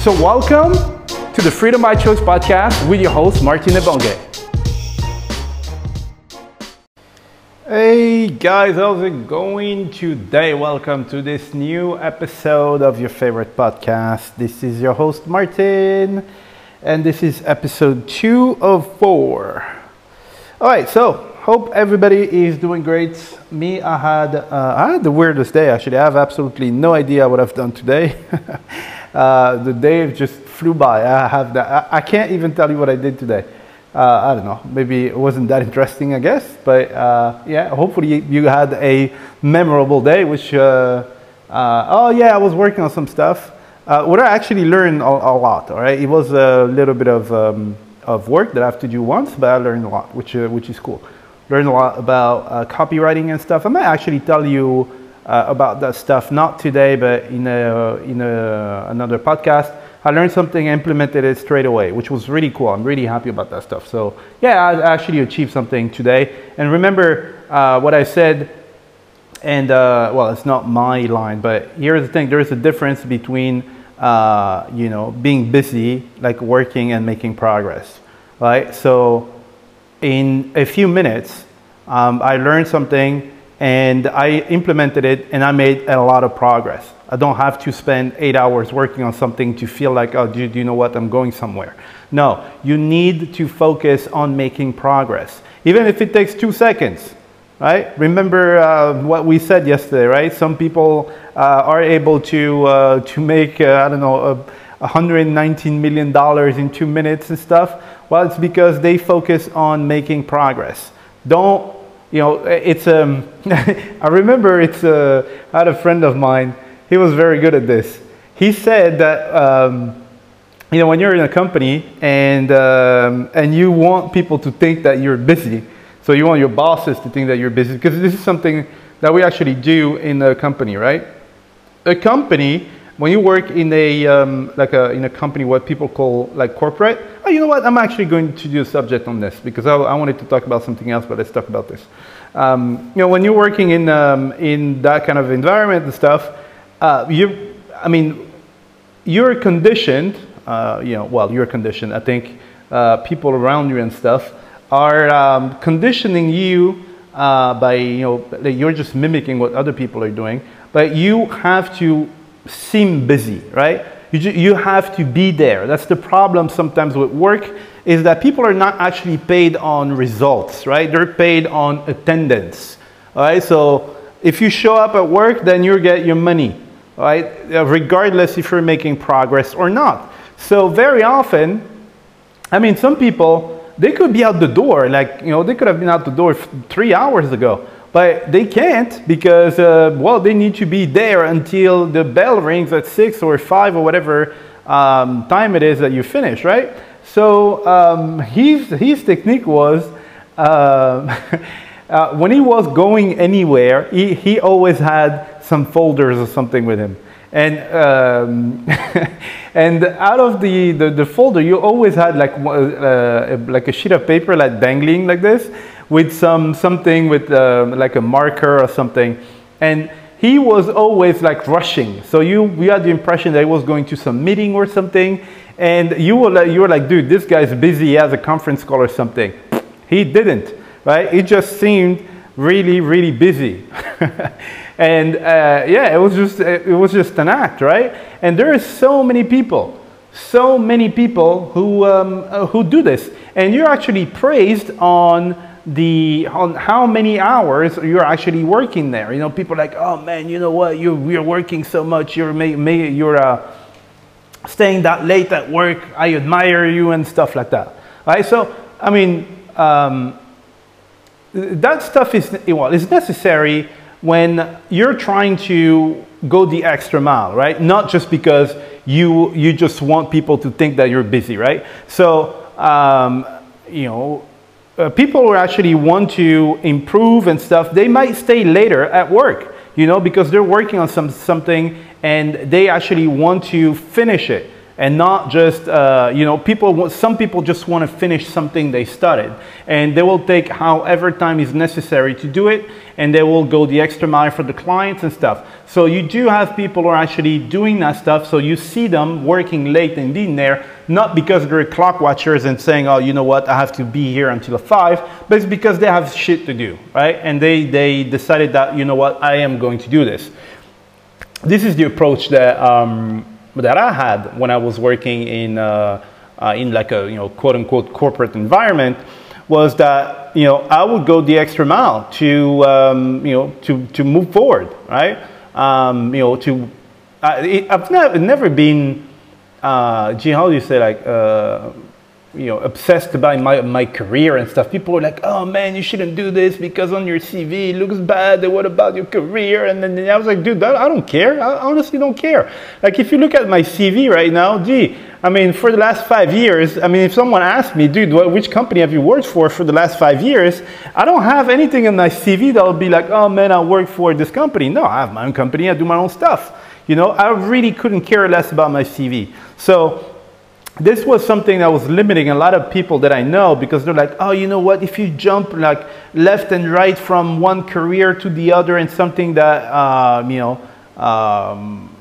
So welcome to the Freedom by Choice podcast with your host, Martin Ebonge. Hey guys, how's it going today? Welcome to this new episode of your favorite podcast. This is your host Martin, and this is episode two of four. All right, so hope everybody is doing great. Me, I had uh, I had the weirdest day actually. I have absolutely no idea what I've done today. uh, the day just flew by. I have that. I, can't even tell you what I did today uh, I don't know, maybe it wasn't that interesting, I guess. But uh, yeah, hopefully you had a memorable day, which, uh, uh oh yeah, I was working on some stuff. Uh, what I actually learned a, a, lot, all right? It was a little bit of, um, of work that I have to do once, but I learned a lot, which, which is cool. Learned a lot about copywriting and stuff. I might actually tell you about that stuff, not today, but in, a, in a, another podcast. I learned something, implemented it straight away, which was really cool. I'm really happy about that stuff. So yeah, I actually achieved something today. And remember uh, what I said, and uh, well, it's not my line, but here's the thing: there is a difference between uh, you know being busy, like working, and making progress, right? So in a few minutes, um, I learned something and I implemented it, and I made a lot of progress. I don't have to spend eight hours working on something to feel like, oh, do, you know what? I'm going somewhere. No, you need to focus on making progress, even if it takes two seconds, right? Remember uh, what we said yesterday, right? Some people uh, are able to, uh, to make, uh, I don't know, $119 million in two minutes and stuff. Well, it's because they focus on making progress. Don't, you know, it's, um, I remember it's, uh, I had a friend of mine, he was very good at this. He said that um, you know when you're in a company and um, and you want people to think that you're busy, so you want your bosses to think that you're busy because this is something that we actually do in a company, right? A company when you work in a um, like a in a company what people call like corporate. Oh, you know what? I'm actually going to do a subject on this because I, I wanted to talk about something else, but let's talk about this. Um, you know, when you're working in um, in that kind of environment and stuff uh, you, I mean, you're conditioned, uh, you know, well, you're conditioned. I think uh, people around you and stuff are um, conditioning you uh, by, you know, you're just mimicking what other people are doing, but you have to seem busy, right? You, you have to be there. That's the problem sometimes with work is that people are not actually paid on results, right? They're paid on attendance, all right? So if you show up at work, then you get your money right? Uh, regardless if you're making progress or not. So very often, I mean, some people, they could be out the door, like, you know, they could have been out the door three hours ago, but they can't because, uh, well, they need to be there until the bell rings at six or five or whatever um, time it is that you finish, right? So um, his, his technique was, uh, uh, when he was going anywhere, he, he always had some folders or something with him. And, um, and out of the, the, the, folder, you always had like, uh, like a sheet of paper like dangling like this with some, something with uh, like a marker or something. And he was always like rushing. So you, we had the impression that he was going to some meeting or something. And you were, like, you were like, dude, this guy's busy. He has a conference call or something. He didn't, right? It just seemed really, really busy. And uh, yeah, it was just it was just an act, right? And there are so many people, so many people who um, uh, who do this, and you're actually praised on the on how many hours you're actually working there. You know, people are like, oh man, you know what? You you're working so much. You're may, may, you're uh, staying that late at work. I admire you and stuff like that. Right? So I mean, um, that stuff is well, it's necessary when you're trying to go the extra mile, right? Not just because you you just want people to think that you're busy, right? So um, you know, uh, people who actually want to improve and stuff, they might stay later at work, you know, because they're working on some something and they actually want to finish it and not just uh, you know people some people just want to finish something they started and they will take however time is necessary to do it and they will go the extra mile for the clients and stuff. So you do have people who are actually doing that stuff so you see them working late and being there not because they're clock watchers and saying oh you know what? I have to be here until 5 but it's because they have shit to do right? And they they decided that you know what? I am going to do this. This is the approach that um, that I had when I was working in, uh, uh, in like a you know, quote unquote corporate environment was that you know, I would go the extra mile to, um, you know, to, to move forward, right? Um, you know, to, it, I've never, never been, uh, gee, how do you say like, uh, you know, obsessed about my, my career and stuff. People were like, oh man, you shouldn't do this because on your CV it looks bad. What about your career? And then I was like, dude, I don't care. I honestly don't care. Like if you look at my CV right now, gee, I mean, for the last five years, I mean, if someone asked me, dude, what, which company have you worked for for the last five years? I don't have anything in my CV that'll be like, oh man, I work for this company. No, I have my own company. I do my own stuff. You know, I really couldn't care less about my CV. So this was something that was limiting a lot of people that I know because they're like, oh, you know what? If you jump like left and right from one career to the other and something that, uh, you know, um,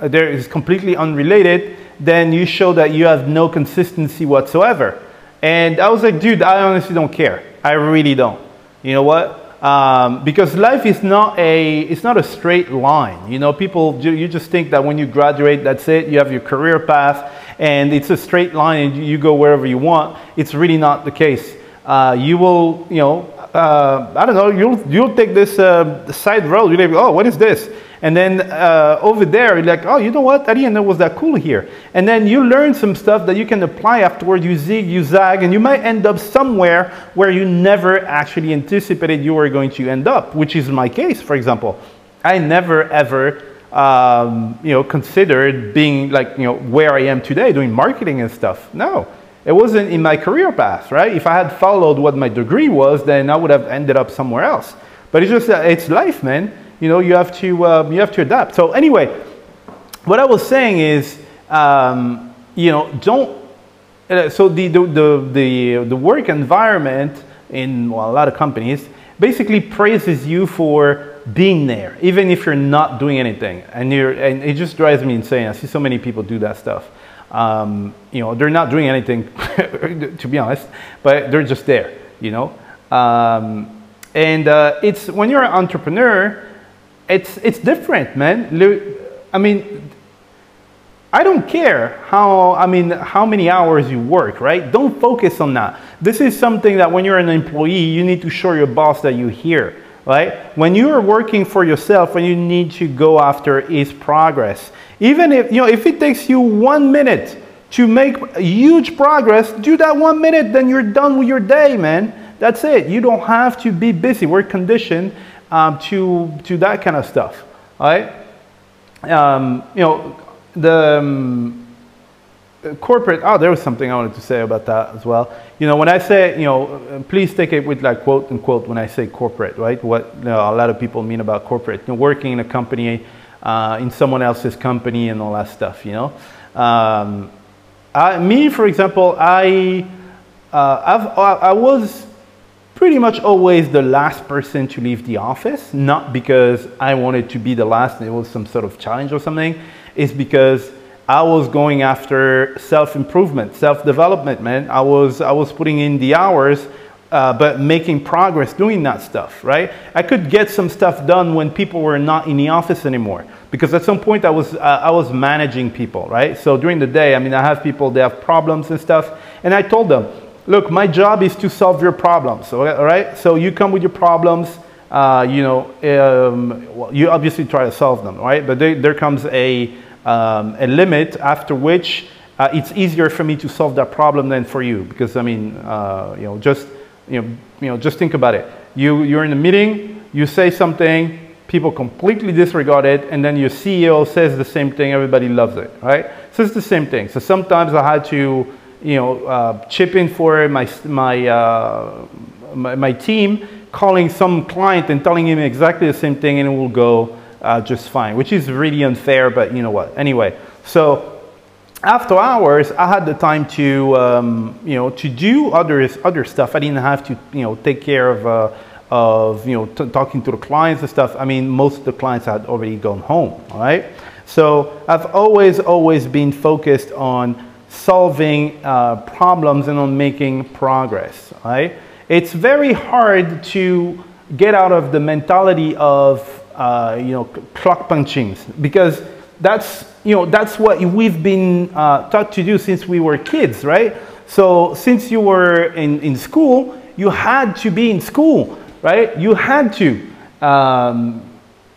there is completely unrelated, then you show that you have no consistency whatsoever. And I was like, dude, I honestly don't care. I really don't. You know what? Um, because life is not a it's not a straight line. You know, people you just think that when you graduate, that's it. You have your career path, and it's a straight line, and you go wherever you want. It's really not the case. Uh, you will, you know, uh, I don't know. You'll you'll take this uh, side road. You're like, oh, what is this? And then uh, over there, you're like, oh, you know what? I didn't know it was that cool here. And then you learn some stuff that you can apply afterward. You zig, you zag, and you might end up somewhere where you never actually anticipated you were going to end up, which is my case, for example. I never ever um, you know, considered being like, you know, where I am today doing marketing and stuff. No, it wasn't in my career path, right? If I had followed what my degree was, then I would have ended up somewhere else. But it's just, it's life, man you know, you have to, um, you have to adapt. So anyway, what I was saying is, um, you know, don't, uh, so the, the, the, the, the work environment in well, a lot of companies basically praises you for being there, even if you're not doing anything. And, you're, and it just drives me insane. I see so many people do that stuff. Um, you know, they're not doing anything, to be honest, but they're just there, you know. Um, and uh, it's when you're an entrepreneur, it's, it's different, man. I mean, I don't care how, I mean, how many hours you work, right? Don't focus on that. This is something that when you're an employee, you need to show your boss that you're here, right? When you are working for yourself, what you need to go after is progress. Even if, you know, if it takes you one minute to make huge progress, do that one minute, then you're done with your day, man. That's it. You don't have to be busy. We're conditioned um, to, to that kind of stuff, right? Um, you know, the um, corporate, oh, there was something I wanted to say about that as well. You know, when I say, you know, please take it with like quote unquote when I say corporate, right? What you know, a lot of people mean about corporate, you know, working in a company, uh, in someone else's company and all that stuff, you know. Um, I, me, for example, I, uh, I've, I was pretty much always the last person to leave the office, not because I wanted to be the last and it was some sort of challenge or something, it's because I was going after self-improvement, self-development, man. I was, I was putting in the hours uh, but making progress doing that stuff, right? I could get some stuff done when people were not in the office anymore because at some point I was, uh, I was managing people, right? So during the day, I mean, I have people, they have problems and stuff, and I told them, look, my job is to solve your problems, all right? So you come with your problems, uh, you know, um, well, you obviously try to solve them, right? But they, there comes a, um, a limit after which uh, it's easier for me to solve that problem than for you because I mean, uh, you know, just you know, you know, just think about it. You you're in a meeting, you say something, people completely disregard it, and then your CEO says the same thing, everybody loves it, right? So it's the same thing. So sometimes I had to, you know, uh, chip in for my my, uh, my, my team, calling some client and telling him exactly the same thing, and it will go uh, just fine, which is really unfair, but you know what? Anyway, so after hours, I had the time to, um, you know, to do other, other stuff. I didn't have to, you know, take care of, uh, of you know, talking to the clients and stuff. I mean, most of the clients had already gone home, all right? So I've always, always been focused on solving uh, problems and on making progress, right? It's very hard to get out of the mentality of, uh, you know, clock punchings because that's, you know, that's what we've been uh, taught to do since we were kids, right? So since you were in, in school, you had to be in school, right? You had to. Um,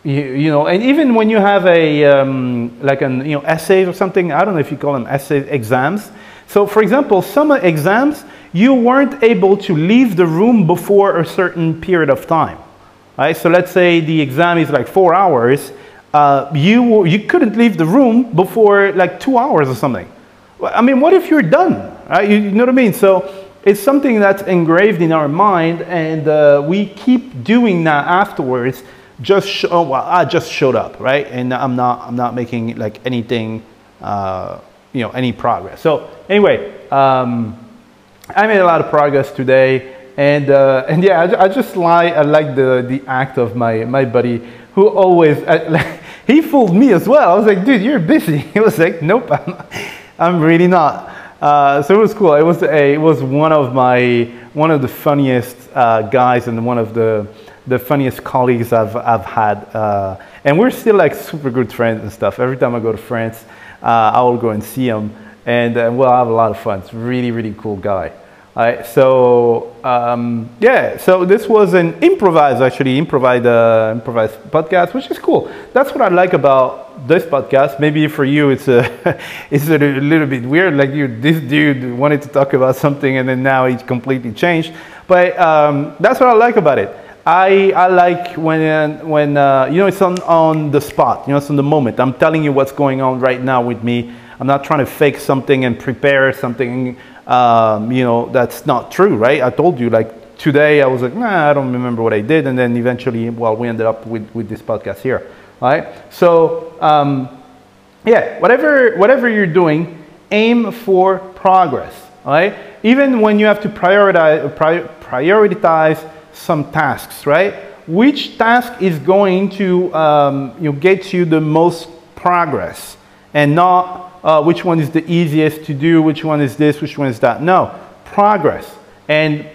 you, you, know, and even when you have a, um, like an, you know, essays or something, I don't know if you call them essay exams. So for example, some exams, you weren't able to leave the room before a certain period of time, right? So let's say the exam is like four hours, uh, you, you couldn't leave the room before like two hours or something. I mean, what if you're done? Right? You, you know what I mean? So it's something that's engraved in our mind, and uh, we keep doing that afterwards. Just oh, well, I just showed up, right? And I'm not I'm not making like anything, uh, you know, any progress. So anyway, um, I made a lot of progress today, and uh, and yeah, I, I just like I like the the act of my my buddy who always, uh, he fooled me as well. I was like, dude, you're busy. He was like, nope, I'm, I'm really not. Uh, so it was cool. It was a, it was one of my, one of the funniest uh, guys and one of the, the funniest colleagues I've, I've had. Uh, and we're still like super good friends and stuff. Every time I go to France, uh, I will go and see him and uh, we'll have a lot of fun. It's really, really cool guy. Right, so um, yeah, so this was an improvised, actually improvised, uh, improvised podcast, which is cool. That's what I like about this podcast. Maybe for you, it's a, it's a little bit weird. Like you, this dude wanted to talk about something, and then now he's completely changed. But um, that's what I like about it. I, I like when, when uh, you know, it's on, on the spot, you know, it's on the moment. I'm telling you what's going on right now with me. I'm not trying to fake something and prepare something um, you know, that's not true, right? I told you, like, today I was like, nah, I don't remember what I did. And then eventually, well, we ended up with, with this podcast here, right? So, um, yeah, whatever, whatever you're doing, aim for progress, right? Even when you have to prioritize, prioritize some tasks, right? Which task is going to um, you know, get you the most progress and not uh, which one is the easiest to do, which one is this, which one is that. No, progress. And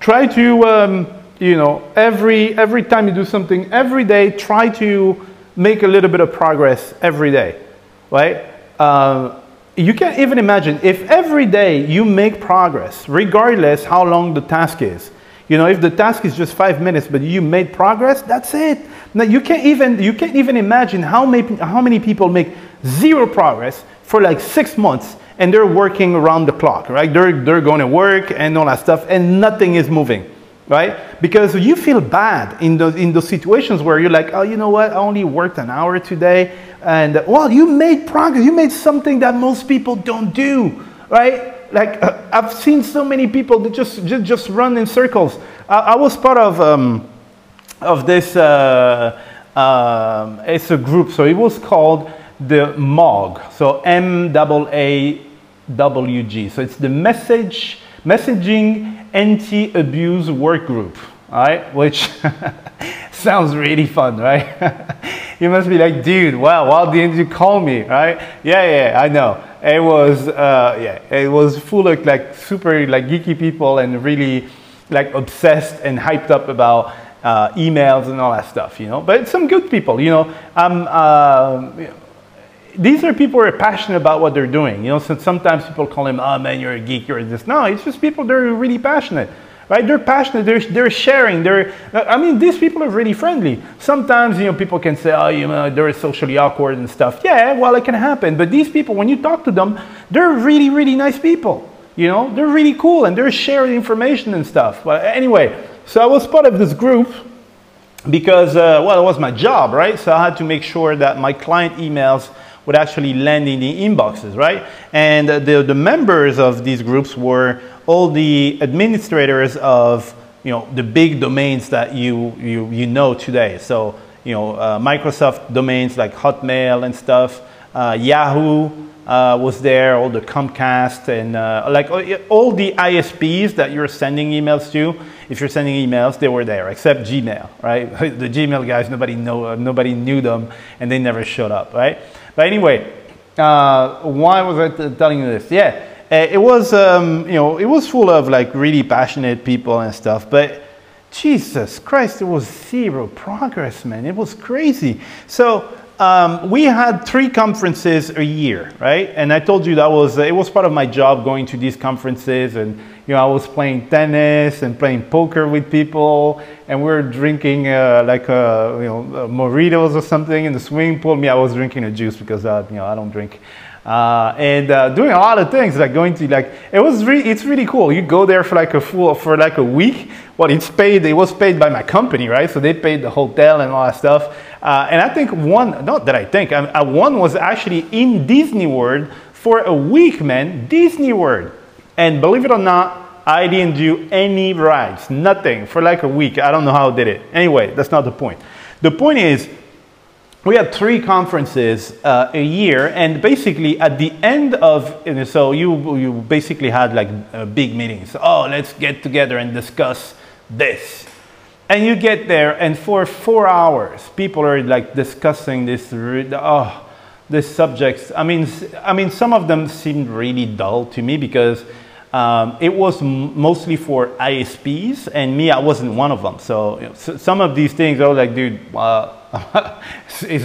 try to, um, you know, every, every time you do something, every day, try to make a little bit of progress every day, right? Uh, you can't even imagine if every day you make progress, regardless how long the task is. You know, if the task is just five minutes, but you made progress, that's it. Now you can't even you can't even imagine how many how many people make zero progress for like six months and they're working around the clock, right? They're, they're going to work and all that stuff and nothing is moving, right? Because you feel bad in those, in those situations where you're like, oh, you know what? I only worked an hour today. And well, you made progress. You made something that most people don't do, right? Like uh, I've seen so many people that just, just, just run in circles. I, I was part of, um, of this, uh, um, it's a group. So it was called the MAAWG, so M-A-A-W-G. So it's the message, Messaging Anti-Abuse Work Group, right? Which sounds really fun, right? you must be like, dude, wow, why didn't you call me, right? Yeah, yeah, I know. It was, uh, yeah, it was full of like super like geeky people and really, like obsessed and hyped up about uh, emails and all that stuff, you know. But some good people, you know. Um, uh, these are people who are passionate about what they're doing. You know, so sometimes people call him, oh man, you're a geek, you're this. No, it's just people that are really passionate, right? They're passionate, they're, they're sharing, they're, I mean, these people are really friendly. Sometimes, you know, people can say, oh, you know, they're socially awkward and stuff. Yeah, well, it can happen. But these people, when you talk to them, they're really, really nice people. You know, they're really cool and they're sharing information and stuff. But anyway, so I was part of this group because, uh, well, it was my job, right? So I had to make sure that my client emails would actually land in the inboxes, right? And the, the members of these groups were all the administrators of you know, the big domains that you, you, you know today. So, you know, uh, Microsoft domains like Hotmail and stuff, uh, Yahoo uh, was there, all the Comcast and uh, like all the ISPs that you're sending emails to. If you're sending emails, they were there, except Gmail, right? the Gmail guys, nobody know, nobody knew them, and they never showed up, right? But anyway, uh, why was I telling you this? Yeah, uh, it was, um, you know, it was full of like really passionate people and stuff, but Jesus Christ, there was zero progress, man. It was crazy. So um, we had three conferences a year, right? And I told you that was, it was part of my job going to these conferences and you know, I was playing tennis and playing poker with people, and we were drinking uh, like uh, you know moritos or something in the swimming pool. Me, I was drinking a juice because uh, you know I don't drink. Uh, and uh, doing a lot of things like going to like it was really it's really cool. You go there for like a full for like a week. Well it's paid it was paid by my company right? So they paid the hotel and all that stuff. Uh, and i think one not that i think I, I, one was actually in disney world for a week man. Disney world and believe it or not, I didn't do any rides, nothing for like a week. I don't know how I did it. Anyway, that's not the point. The point is, we had three conferences uh, a year, and basically at the end of you know, so you you basically had like uh, big meetings. Oh, let's get together and discuss this. And you get there, and for four hours, people are like discussing this. Oh, this subjects. I mean, I mean, some of them seemed really dull to me because um, it was mostly for ISPs, and me, I wasn't one of them. So, you know, so some of these things, I was like, dude, uh,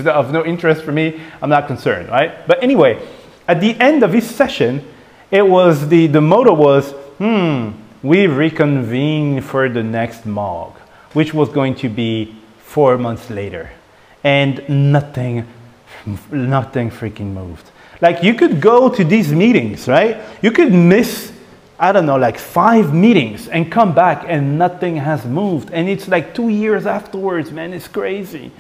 of no interest for me. I'm not concerned, right? But anyway, at the end of this session, it was the, the motto was, hmm, we reconvene for the next MAAWG, which was going to be four months later. And nothing, nothing freaking moved. Like you could go to these meetings, right? You could miss I don't know, like five meetings and come back and nothing has moved. And it's like two years afterwards, man. It's crazy.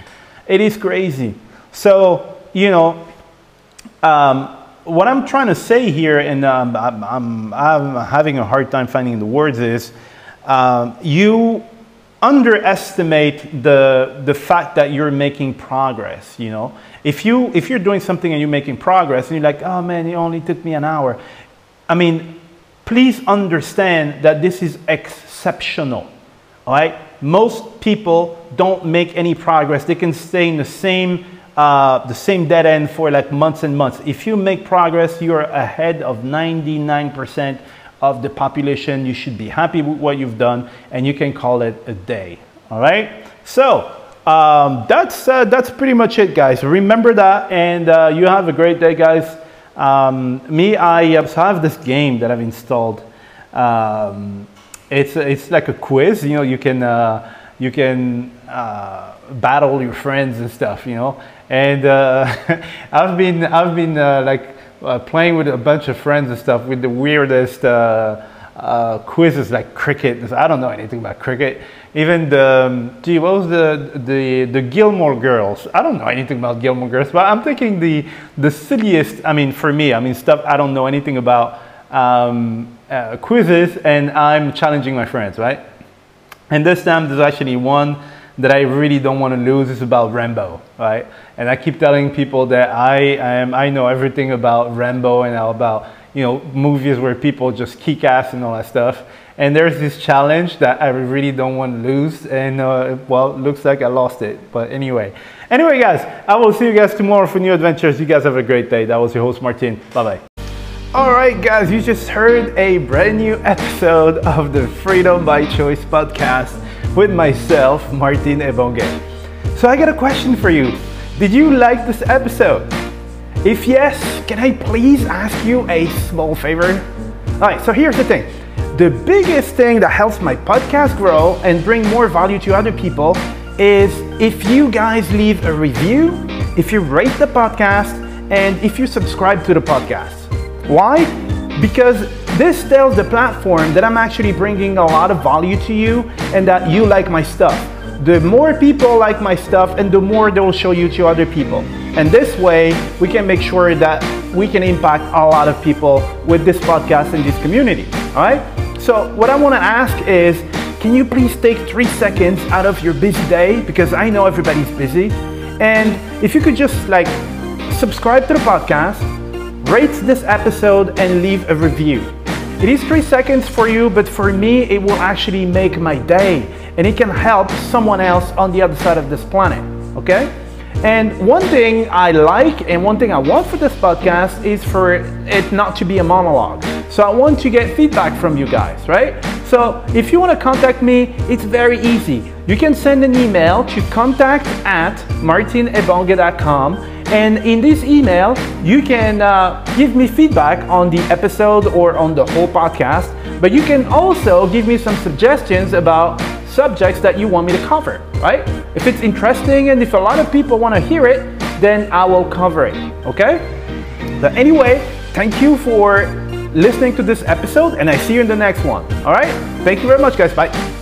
It is crazy. So, you know, um, what I'm trying to say here, and um, I'm, I'm, I'm, having a hard time finding the words, is um, you underestimate the, the fact that you're making progress, you know. If, you, if you're doing something and you're making progress and you're like, oh man, it only took me an hour. I mean, please understand that this is exceptional. All right? Most people don't make any progress. They can stay in the same, uh, the same dead end for like months and months. If you make progress, you're ahead of 99% of the population. You should be happy with what you've done and you can call it a day. All right? So, um, that's, uh, that's pretty much it, guys. Remember that and uh, you have a great day, guys. Um, me, I uh, have this game that I've installed. Um, it's, it's like a quiz, you know, you can, uh, you can uh, battle your friends and stuff, you know. And uh, I've been, I've been uh, like uh, playing with a bunch of friends and stuff with the weirdest quizzes like cricket. I don't know anything about cricket. Even the, um, gee, what was the, the, the Gilmore Girls? I don't know anything about Gilmore Girls, but I'm thinking the, the silliest, I mean, for me, I mean, stuff I don't know anything about um, uh, quizzes, and I'm challenging my friends, right? And this time there's actually one that I really don't want to lose is about Rambo, right? And I keep telling people that I am, I know everything about Rambo and about, you know, movies where people just kick ass and all that stuff. And there's this challenge that I really don't want to lose. And uh, well, looks like I lost it. But anyway, anyway, guys, I will see you guys tomorrow for new adventures. You guys have a great day. That was your host, Martin. Bye bye. Alright, guys, you just heard a brand new episode of the Freedom by Choice podcast with myself, Martin Ebonge. So, I got a question for you. Did you like this episode? If yes, can I please ask you a small favor? Alright, so here's the thing. The biggest thing that helps my podcast grow and bring more value to other people is if you guys leave a review, if you rate the podcast, and if you subscribe to the podcast. Why? Because this tells the platform that I'm actually bringing a lot of value to you and that you like my stuff. The more people like my stuff and the more they will show you to other people. And this way, we can make sure that we can impact a lot of people with this podcast and this community. All right? So, what I want to ask is can you please take three seconds out of your busy day? Because I know everybody's busy. And if you could just like subscribe to the podcast, rate this episode, and leave a review. It is three seconds for you, but for me, it will actually make my day and it can help someone else on the other side of this planet. Okay? And one thing I like and one thing I want for this podcast is for it not to be a monologue. So I want to get feedback from you guys, right? So if you want to contact me, it's very easy. You can send an email to contact at martinebonge.com and in this email, you can uh, give me feedback on the episode or on the whole podcast, but you can also give me some suggestions about subjects that you want me to cover, right? If it's interesting and if a lot of people want to hear it, then I will cover it, okay? But anyway, thank you for listening to this episode and I see you in the next one, all right? Thank you very much, guys. Bye.